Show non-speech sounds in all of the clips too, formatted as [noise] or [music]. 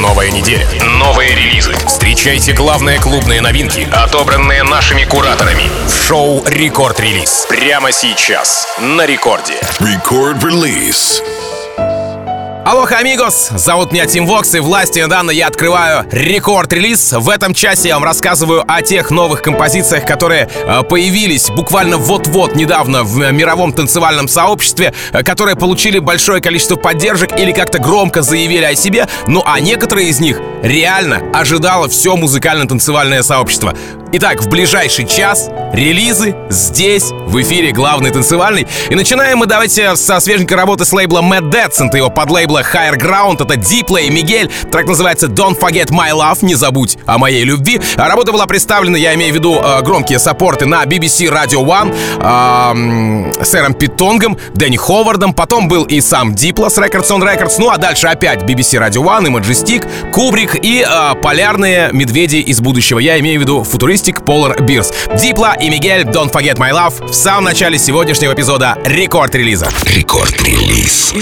Новая неделя. Новые релизы. Встречайте главные клубные новинки, отобранные нашими кураторами. Шоу «Record Release». Прямо сейчас. На рекорде. Record Release. Aloha, amigos! Зовут меня Тим Вокс, и властью, данной мне, я открываю Record Release. В этом часе я вам рассказываю о тех новых композициях, которые э, появились буквально вот-вот недавно в мировом танцевальном сообществе, э, которые получили большое количество поддержек или как-то громко заявили о себе, ну а некоторые из них реально ожидало все музыкально-танцевальное сообщество. Итак, в ближайший час релизы здесь, в эфире главный танцевальный. И начинаем мы давайте со свеженькой работы с лейбла Mad Dadson, его под лейбла Higher Ground, это Диплей, Мигель, трек называется Don't Forget My Love, не забудь о моей любви. А работа была представлена, я имею в виду э, громкие саппорты на BBC Radio One, э, сэром Питонгом, Дэнни Ховардом, потом был и сам Дипло с Records on Records, ну а дальше опять BBC Radio One и Majestic, Кубрик и э, полярные медведи из будущего, я имею в виду Acoustic Polar Beers. Дипла и Мигель Don't Forget My Love в самом начале сегодняшнего эпизода рекорд-релиза. Рекорд-релиз.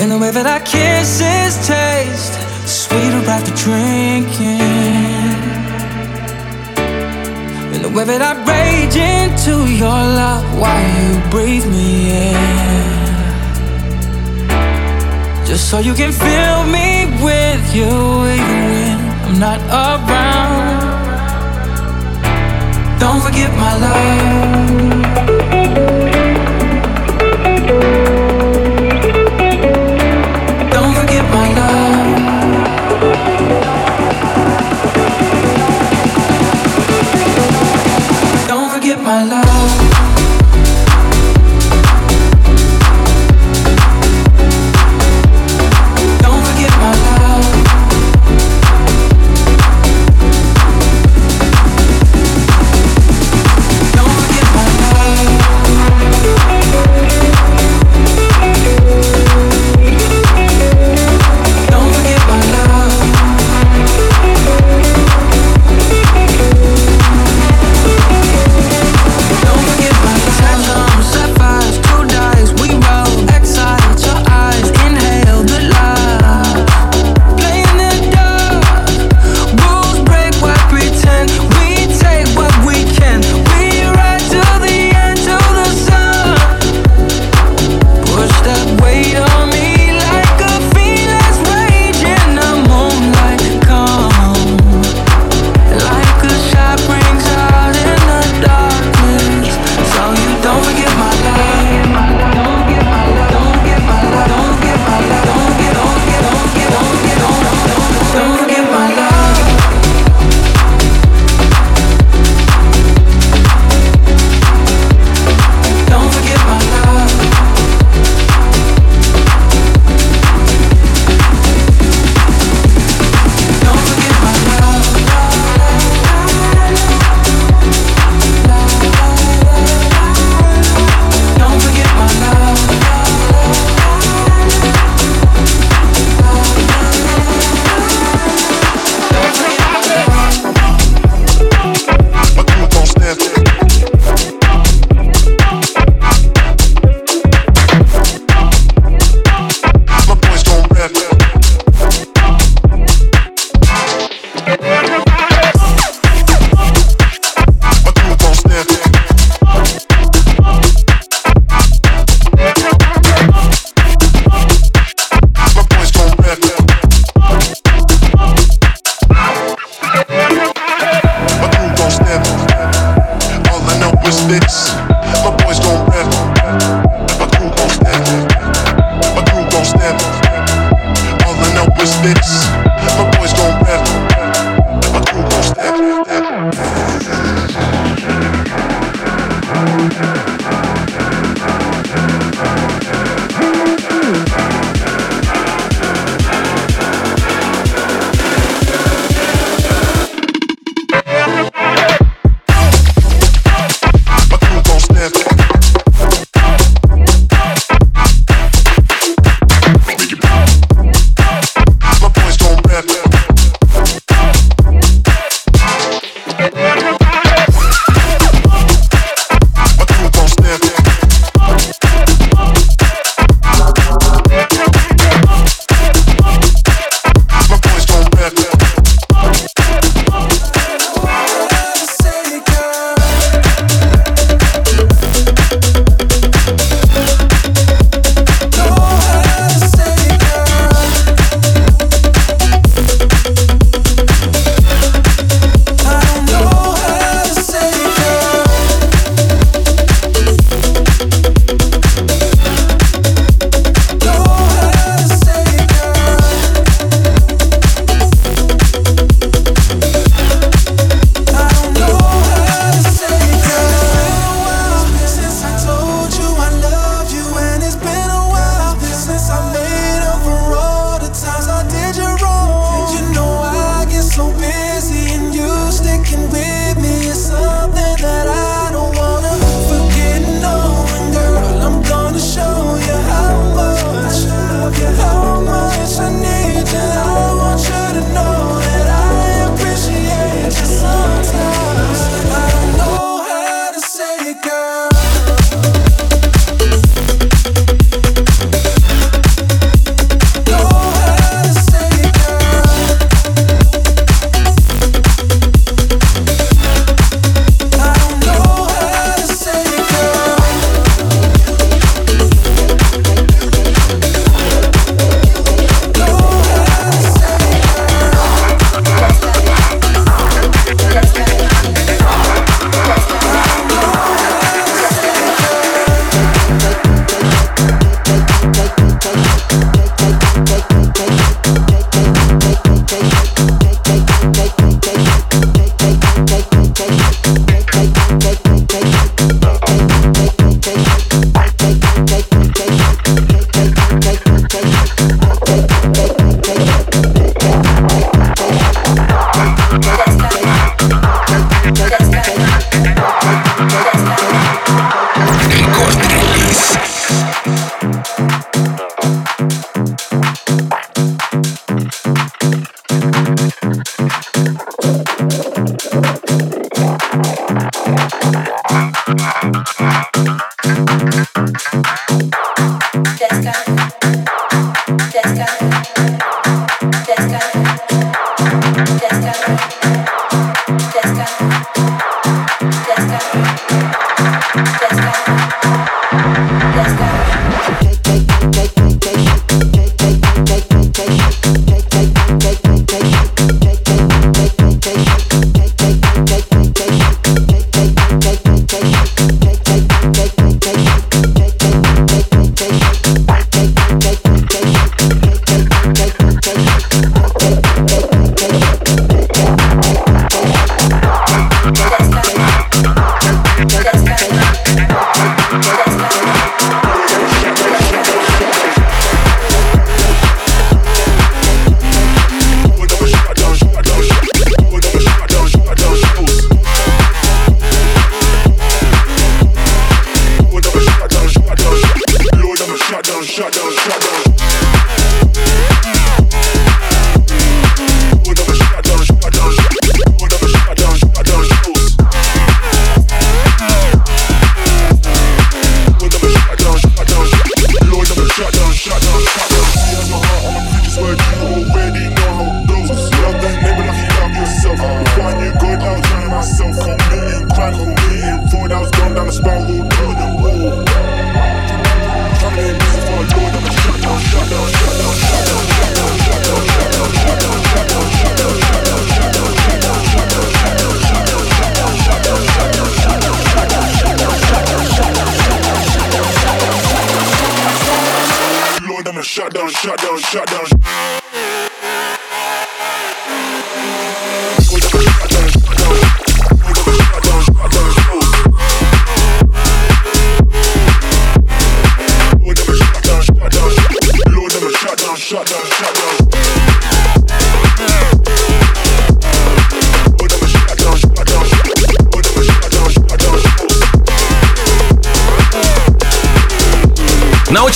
In the way that our kisses taste sweeter after drinking. In the way that I rage into your love while you breathe me in. Just so you can fill me with you even when I'm not around. Don't forget my love.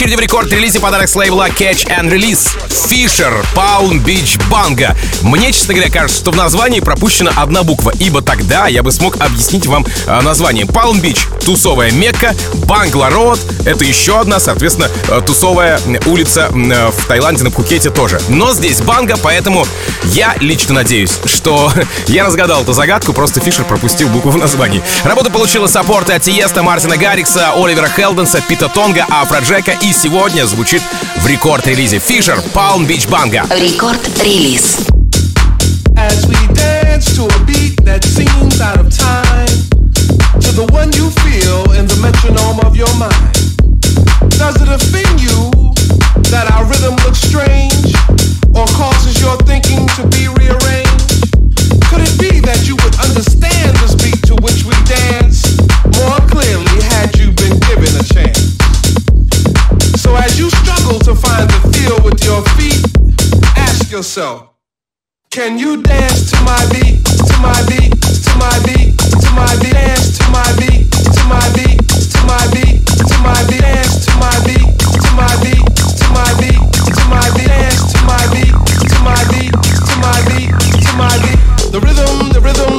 Очереди в рекорд-релизе подарок с лейбла Catch and Release. Fisher Pound Beach Banga. Мне, честно говоря, кажется, что в названии пропущена одна буква, ибо тогда я бы смог объяснить вам а, название. Palm Beach — тусовая Мекка, Бангла Роуд — это еще одна, соответственно, э, тусовая улица э, в Таиланде, на Пхукете тоже. Но здесь Банга, поэтому я лично надеюсь, что [laughs] я разгадал эту загадку, просто Фишер пропустил букву в названии. Работа получила саппорты от Тиеста, Мартина Гаррикса, Оливера Хелденса, Пита Тонга, Афра Джека и сегодня звучит в рекорд-релизе Фишер Palm Beach Banga. Рекорд-релиз. As we dance to a beat that seems out of time To the one you feel in the metronome of your mind Does it offend you that our rhythm looks strange Or causes your thinking to be rearranged? yourself can you dance to my beat, to my beat, to my beat, to my beat, dance to my beat, to my beat, to my beat, to my beat, dance to my beat, to my beat, to my beat, to my beat, dance to my beat, to my beat, to my beat, to my beat. The rhythm, the rhythm,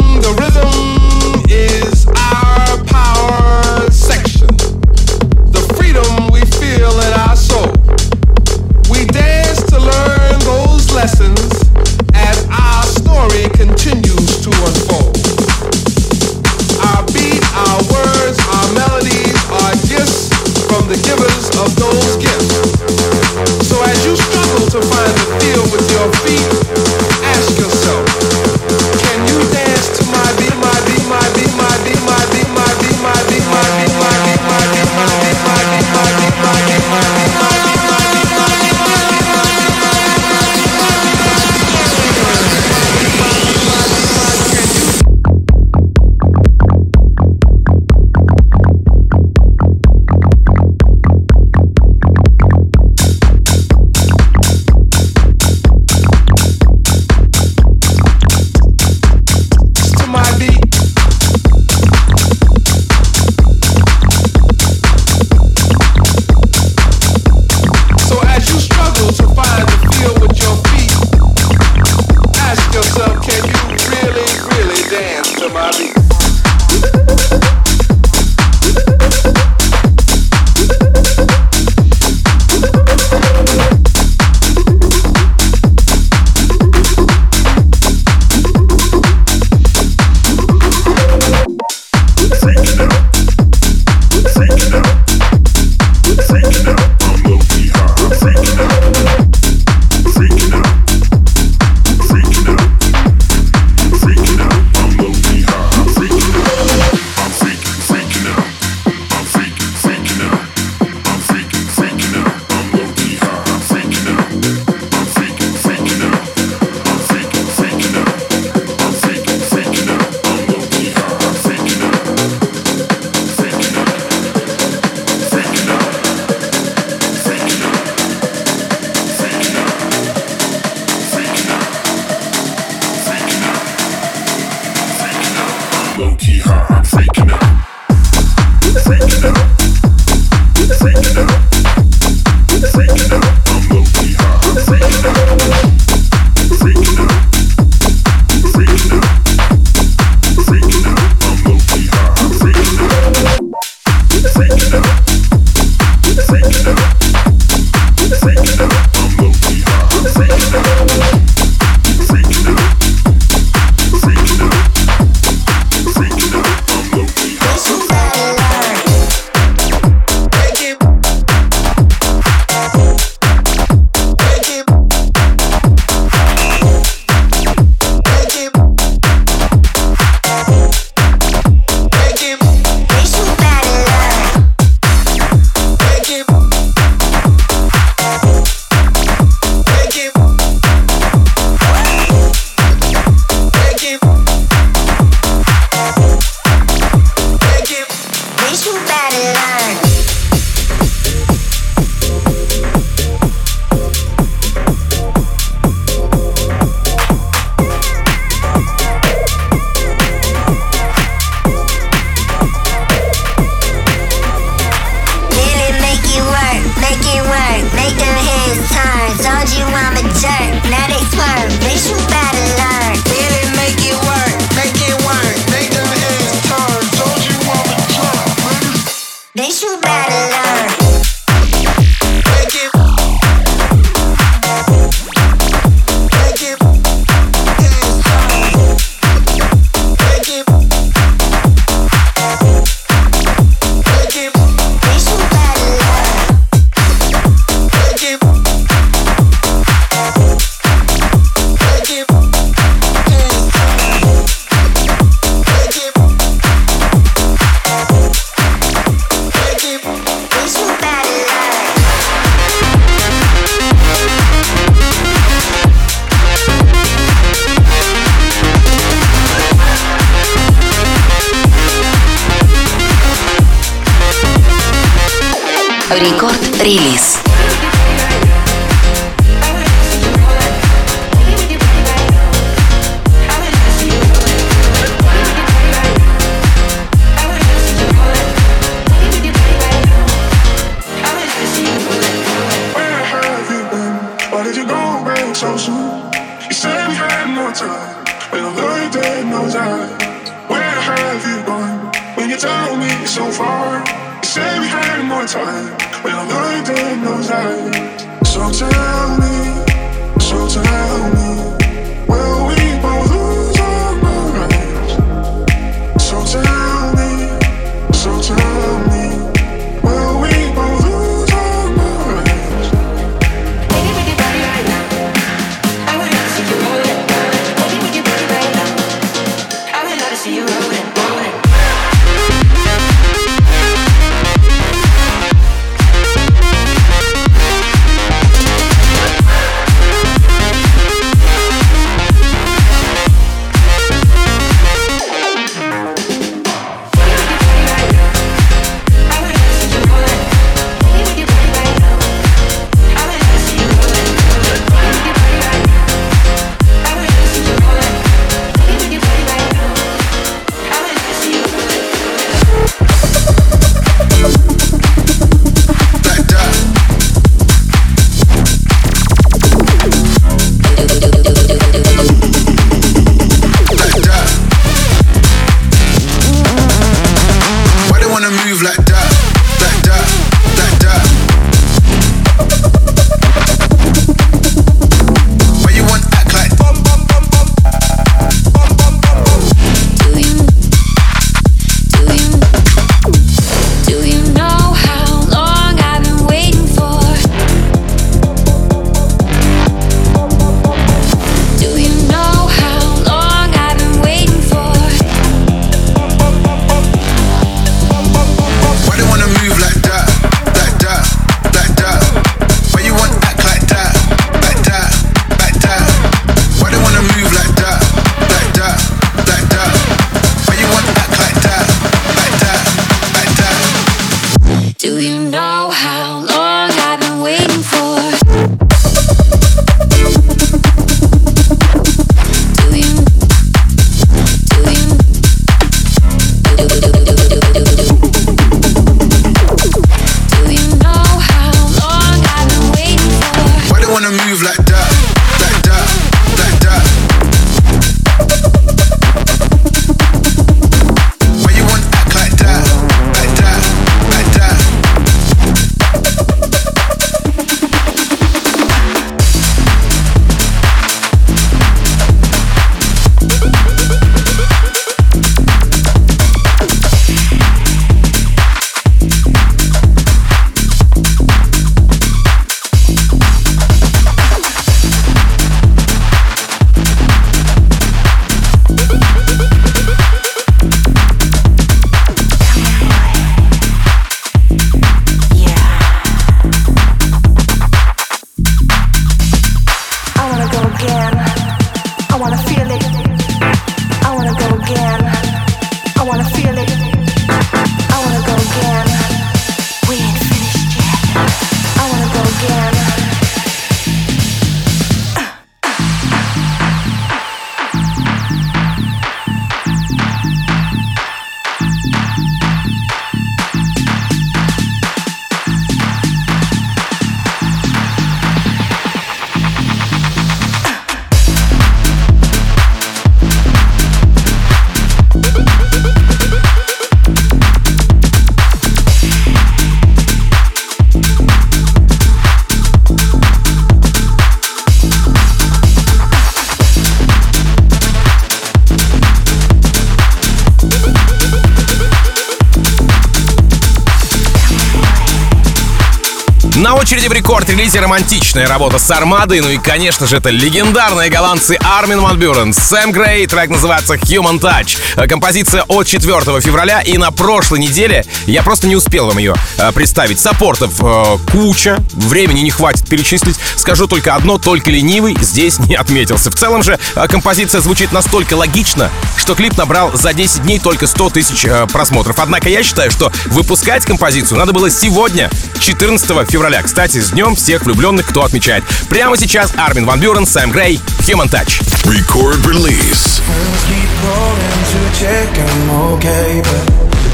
рекорд-релизе романтичная работа с Армадой, ну и, конечно же, это легендарные голландцы Армин Ван Бюрен, Сэм Грей, трек называется Human Touch. Композиция от 4 февраля, и на прошлой неделе я просто не успел вам ее э, представить. Саппортов э, куча, времени не хватит перечислить. Скажу только одно, только ленивый здесь [laughs] не отметился. В целом же э, композиция звучит настолько логично, что клип набрал за 10 дней только 100 тысяч э, просмотров. Однако я считаю, что выпускать композицию надо было сегодня, 14 февраля. Кстати, с днем всех влюбленных, кто отмечает. Прямо сейчас Армин Ван Бюрен, Сэм Грей, Human Touch. Record release.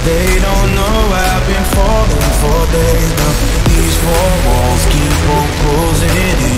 They don't know I've been falling for days now. These four walls keep on closing in.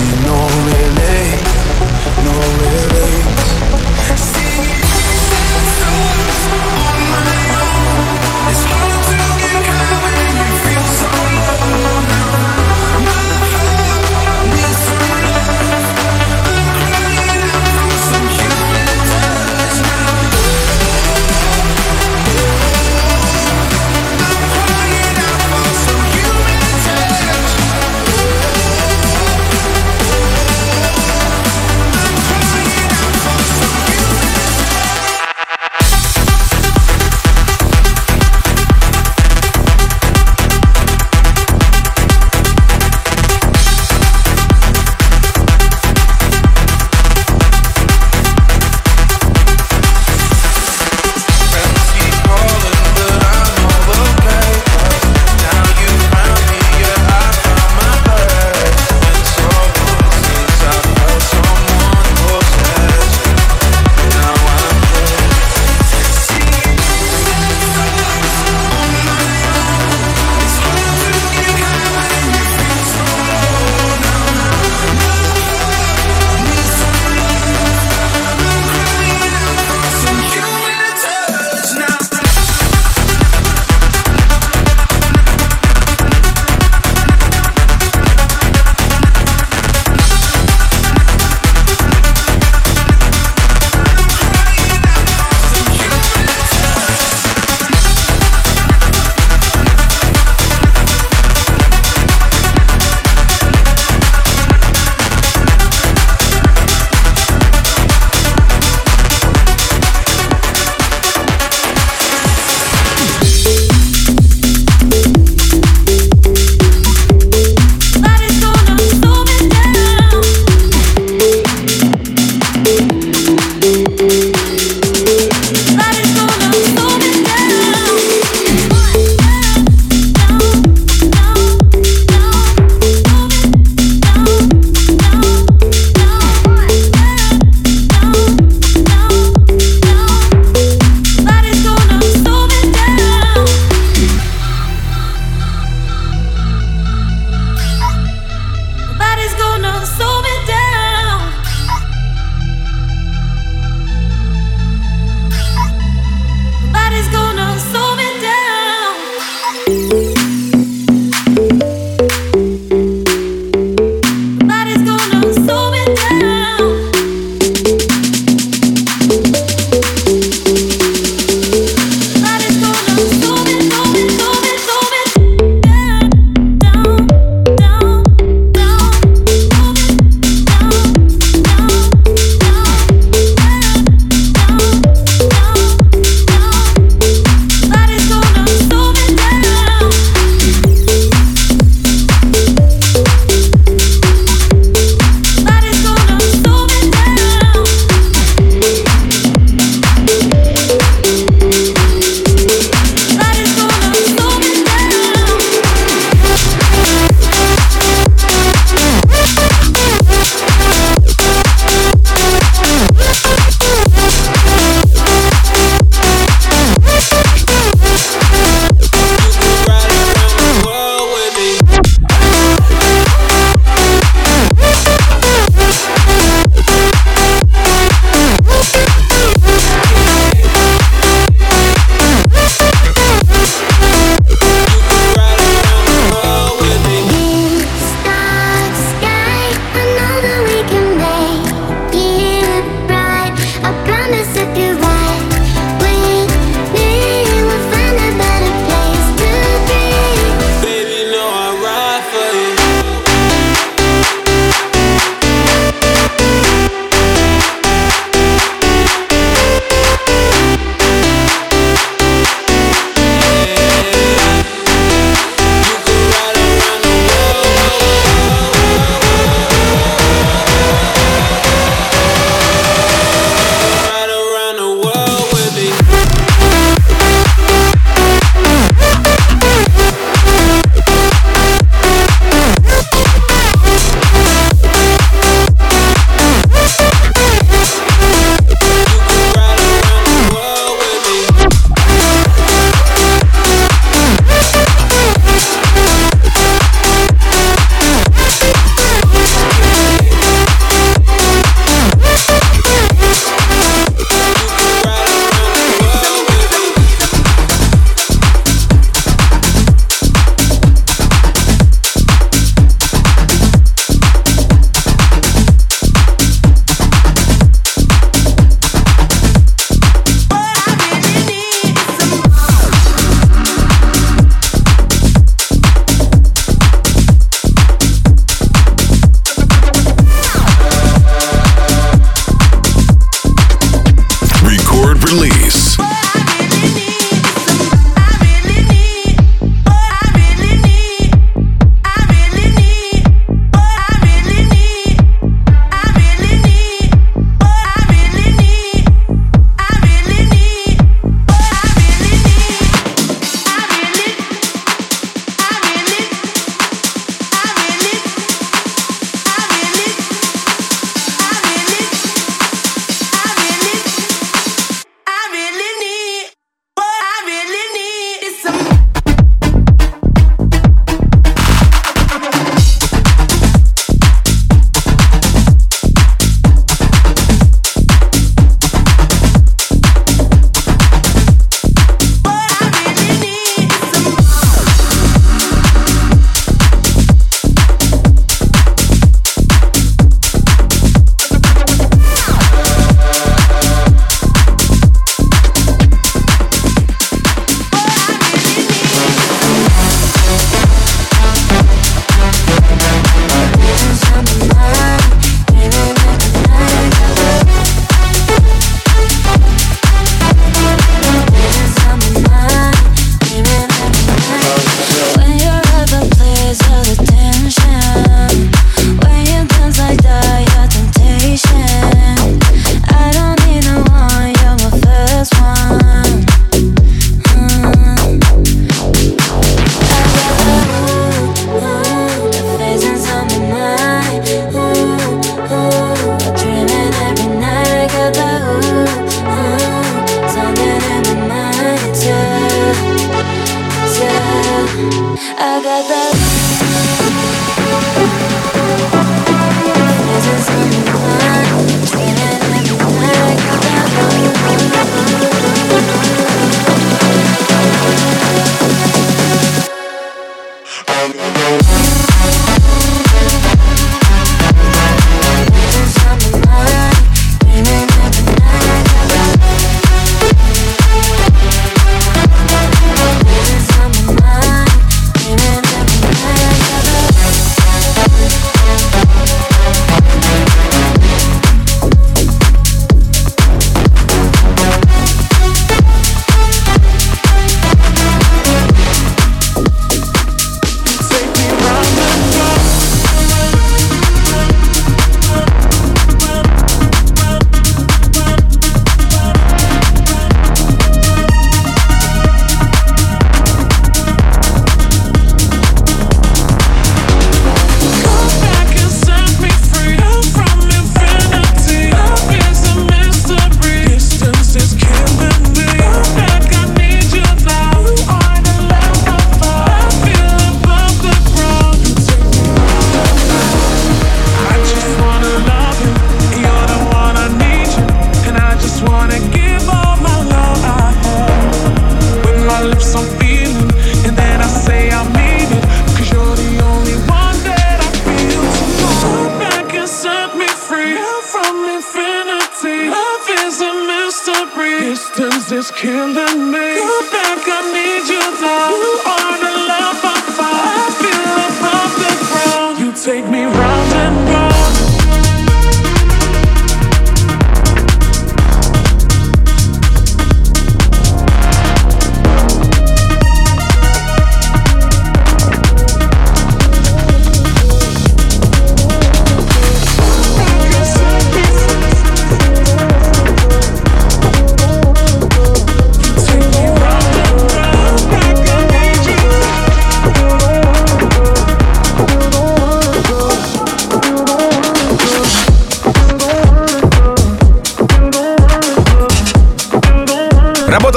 free love from infinity. Love is a mystery. Distance is killing me. Come back, I need you now. You are the love I find. I feel above the ground. You take me.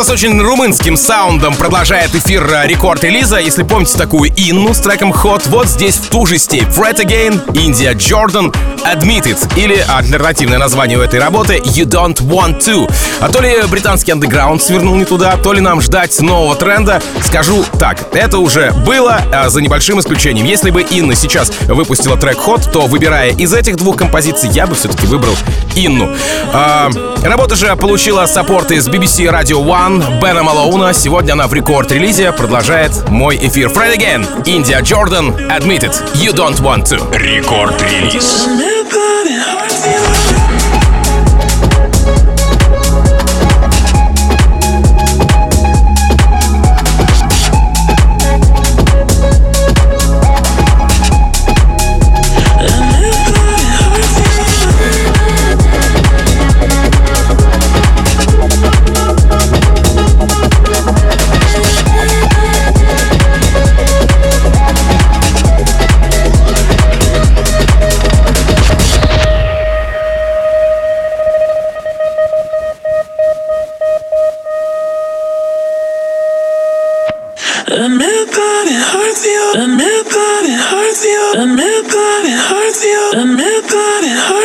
С очень румынским саундом продолжает эфир рекорд-релиза. Если помните такую Инну с треком Hot, вот здесь в ту же степь. Fred Again, India Jordan, Admit It. Или альтернативное название у этой работы You Don't Want To. А то ли британский андеграунд свернул не туда, то ли нам ждать нового тренда. Скажу так, это уже было, а за небольшим исключением. Если бы Инна сейчас выпустила трек Hot, то выбирая из этих двух композиций, я бы все-таки выбрал Инну. А, работа же получила саппорт из BBC Radio One, Бена Малоуна. Сегодня она в рекорд-релизе продолжает мой эфир. Fred Again, India Jordan, Admit It, You Don't Want To. Рекорд-релиз. enough.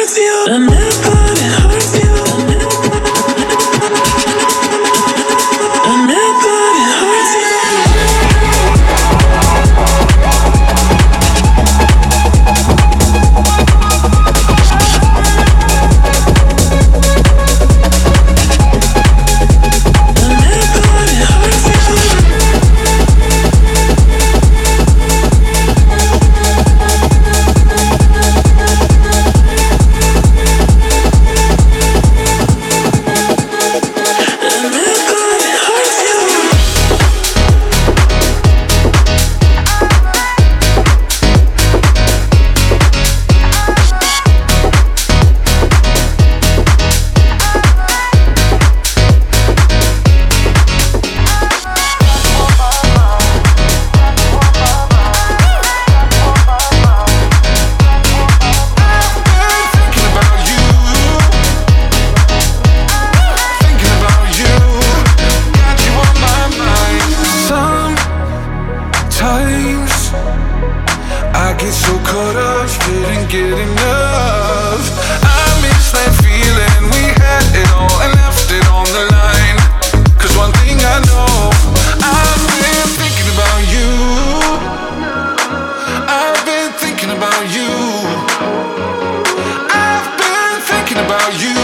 with you. About you.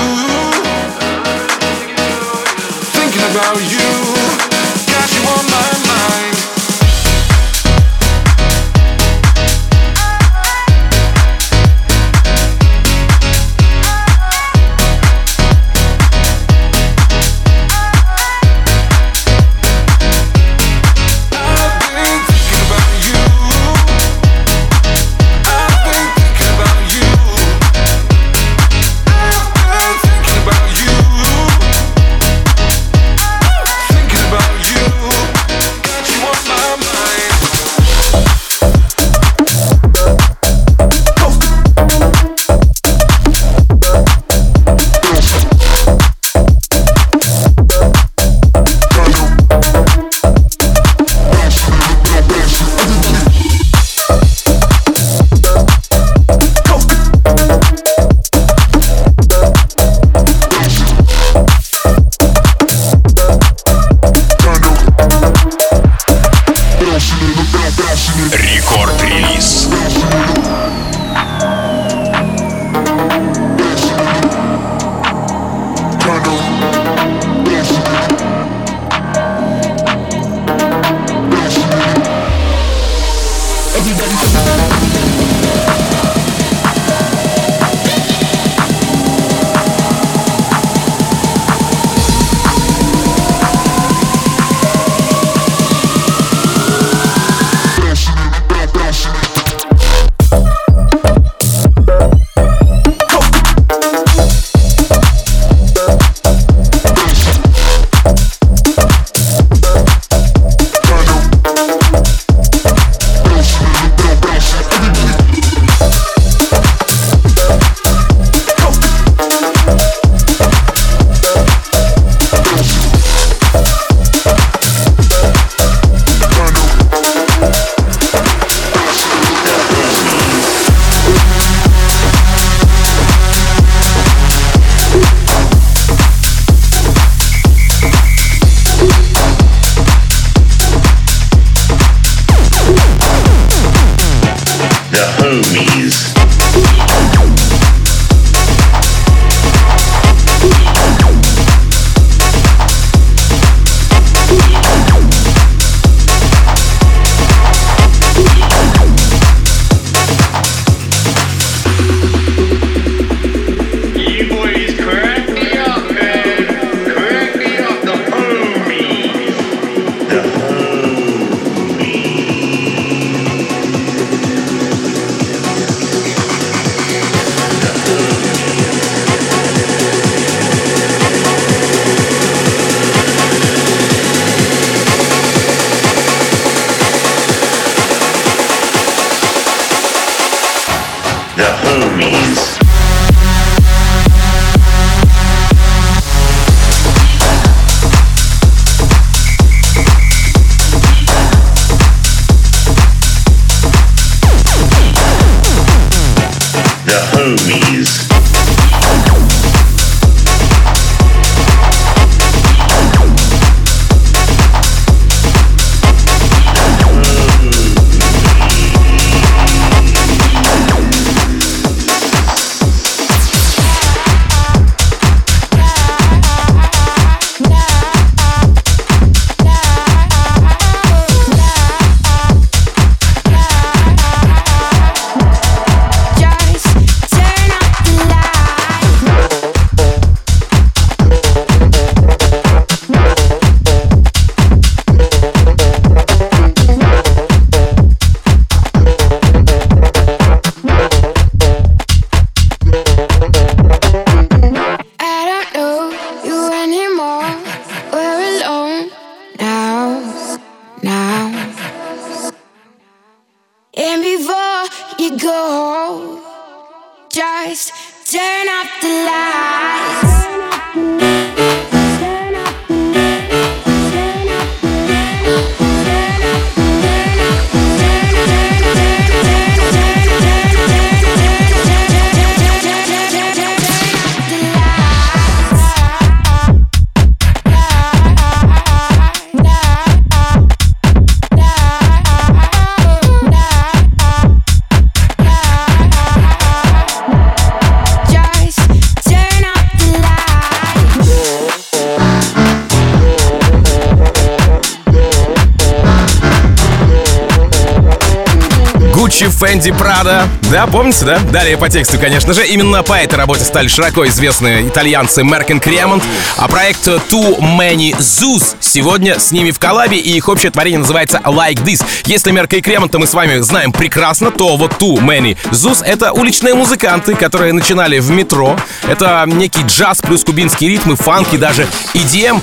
Да, помните, да? Далее по тексту, конечно же. Именно по этой работе стали широко известны итальянцы Меркен Кремонт, а проект Too Many Zoos сегодня с ними в коллабе, и их общее творение называется Like This. Если Мерка и Кремонта мы с вами знаем прекрасно, то вот Too Many Zoos — это уличные музыканты, которые начинали в метро. Это некий джаз плюс кубинские ритмы, фанки, даже EDM.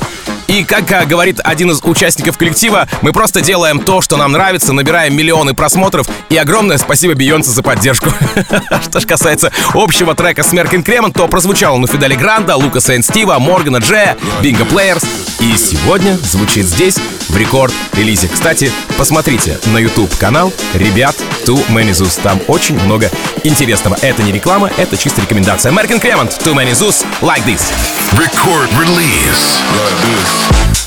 И, как а, говорит один из участников коллектива, мы просто делаем то, что нам нравится, набираем миллионы просмотров, и огромное спасибо Бейонсе за поддержку. [laughs] Что ж касается общего трека с Меркин Кремон, то прозвучал он у Фидели Гранда, Лукаса Энд Стива, Моргана Джея, Бинго Плеерс, и сегодня звучит здесь, в рекорд-релизе. Кстати, посмотрите на YouTube-канал ребят Too Many Zoos. Там очень много интересного. Это не реклама, это чисто рекомендация. Меркин Кремонт, Too Many Zoos, like this. Record release. Like. This.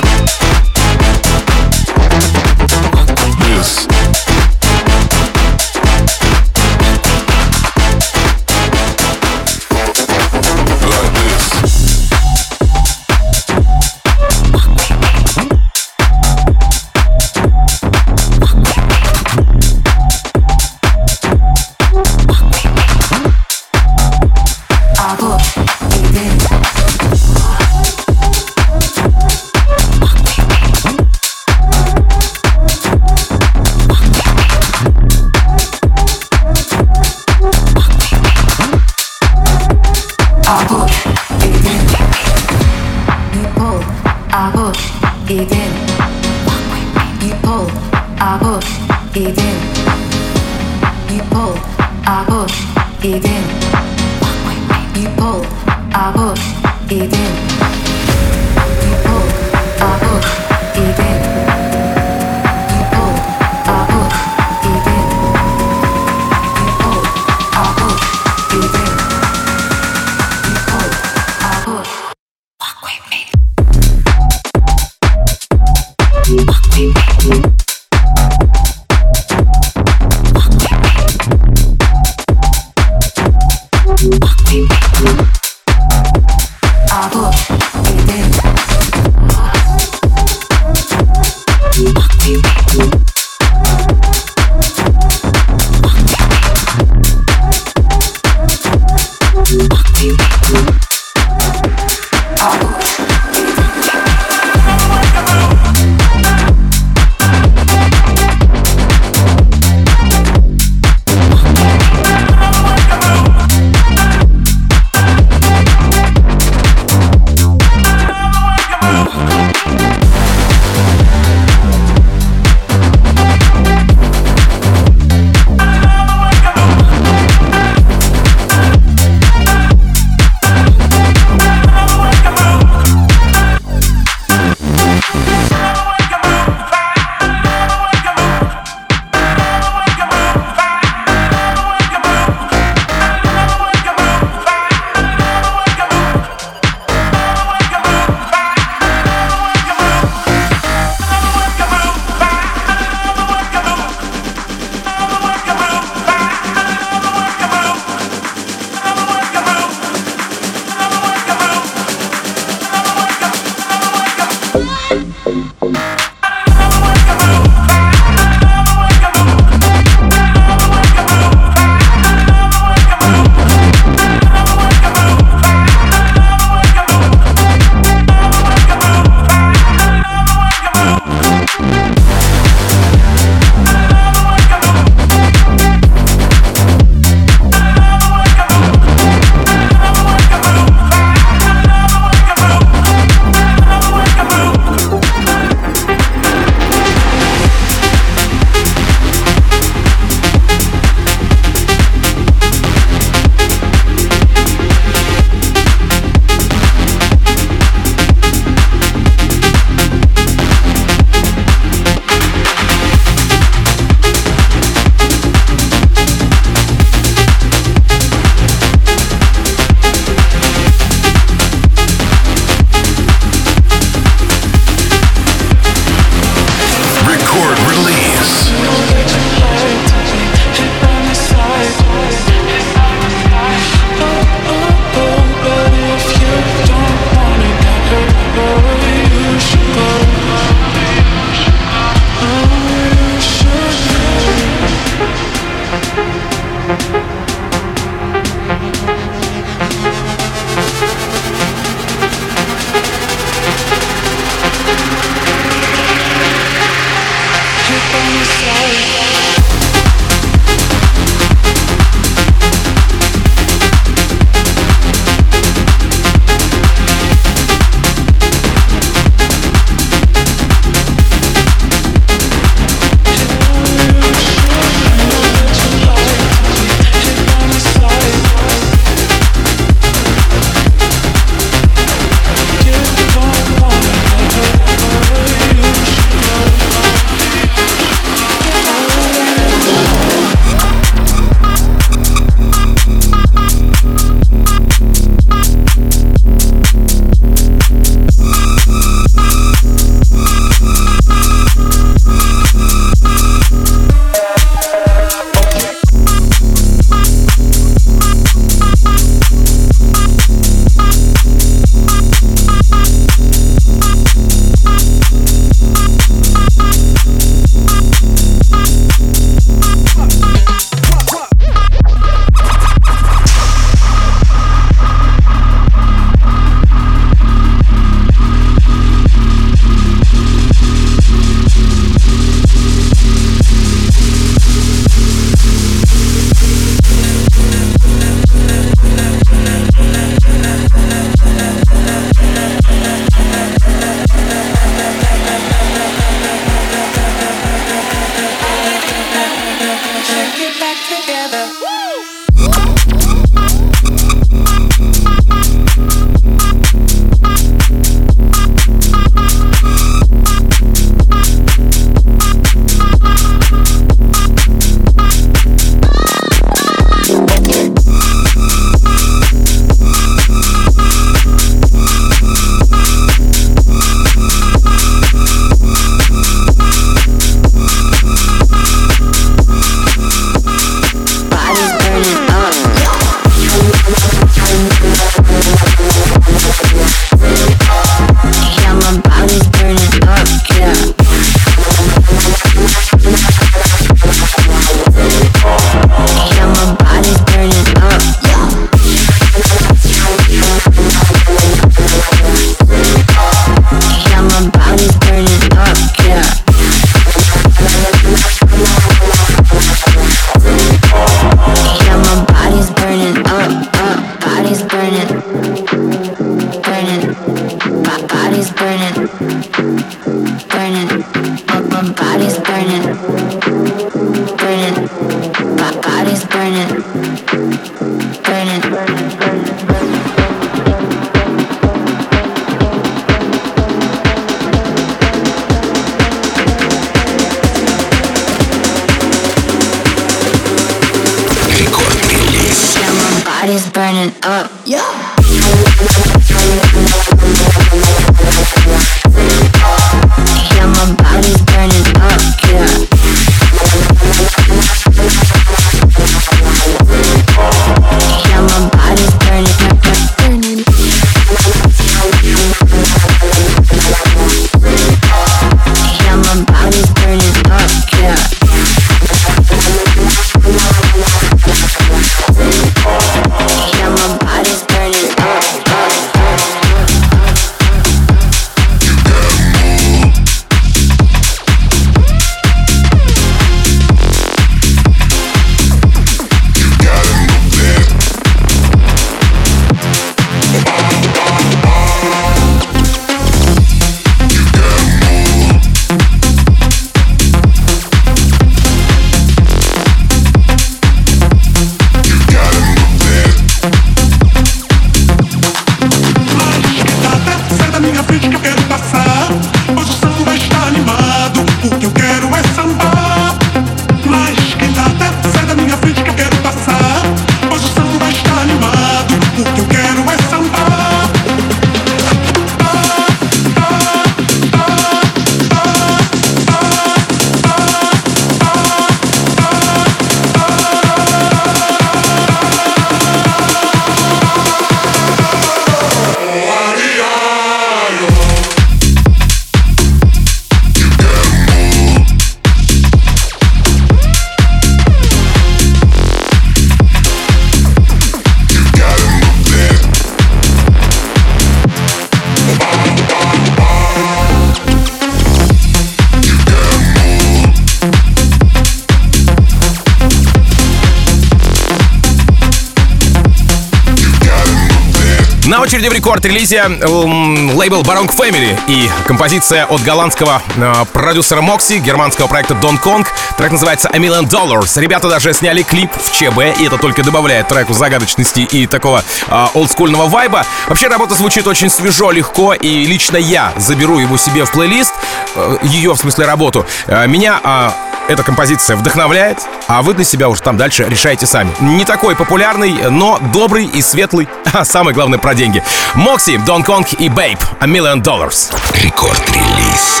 Рекорд-релизе эм, лейбл Baronk Family и композиция от голландского э, продюсера Мокси, германского проекта Don Kong. Трек называется A Million Dollars. Ребята даже сняли клип в ЧБ, и это только добавляет треку загадочности и такого э, олдскульного вайба. Вообще работа звучит очень свежо, легко, и лично я заберу его себе в плейлист, э, ее, в смысле, работу. Э, меня э, эта композиция вдохновляет, а вы для себя уже там дальше решайте сами. Не такой популярный, но добрый и светлый, [laughs] а самое главное про деньги. Мокси, Дон Конг и Бейб, A Million Dollars. Рекорд-релиз.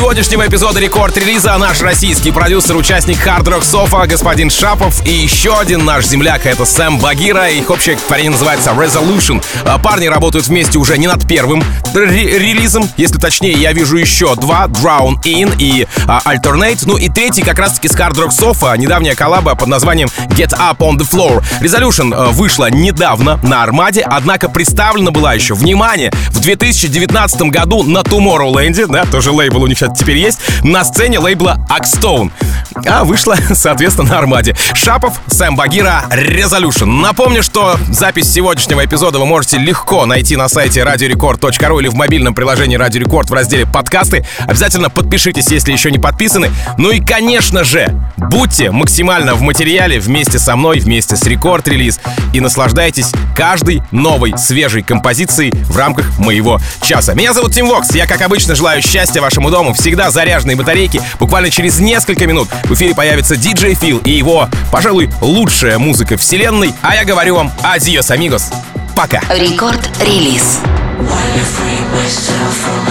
сегодняшнего эпизода рекорд-релиза наш российский продюсер, участник Hard Rock Sofa, господин Шапов и еще один наш земляк, это Сэм Багира. Их общее творение называется Resolution. А, парни работают вместе уже не над первым релизом, если точнее, я вижу еще два, Drown In и а, Alternate. Ну и третий как раз-таки с Hard Rock Sofa, недавняя коллаба под названием Get Up On The Floor. Resolution а, вышла недавно на Армаде, однако представлена была еще, внимание, в 2019 году на Tomorrowland, да, тоже лейбл у них сейчас теперь есть, на сцене лейбла Axstone. А вышла, [laughs] соответственно, на Армаде. Shapov, Сэм Багира, Resolution. Напомню, что запись сегодняшнего эпизода вы можете легко найти на сайте radiorecord.ru или в мобильном приложении Radio Record в разделе «Подкасты». Обязательно подпишитесь, если еще не подписаны. Ну и, конечно же, будьте максимально в материале вместе со мной, вместе с Record Release и наслаждайтесь каждой новой свежей композицией в рамках моего часа. Меня зовут Тим Вокс. Я, как обычно, желаю счастья вашему дому, всегда заряженные батарейки. Буквально через несколько минут в эфире появится диджей Фил и его, пожалуй, лучшая музыка вселенной. А я говорю вам adiós, amigos. Пока. Рекорд-релиз. Why you free myself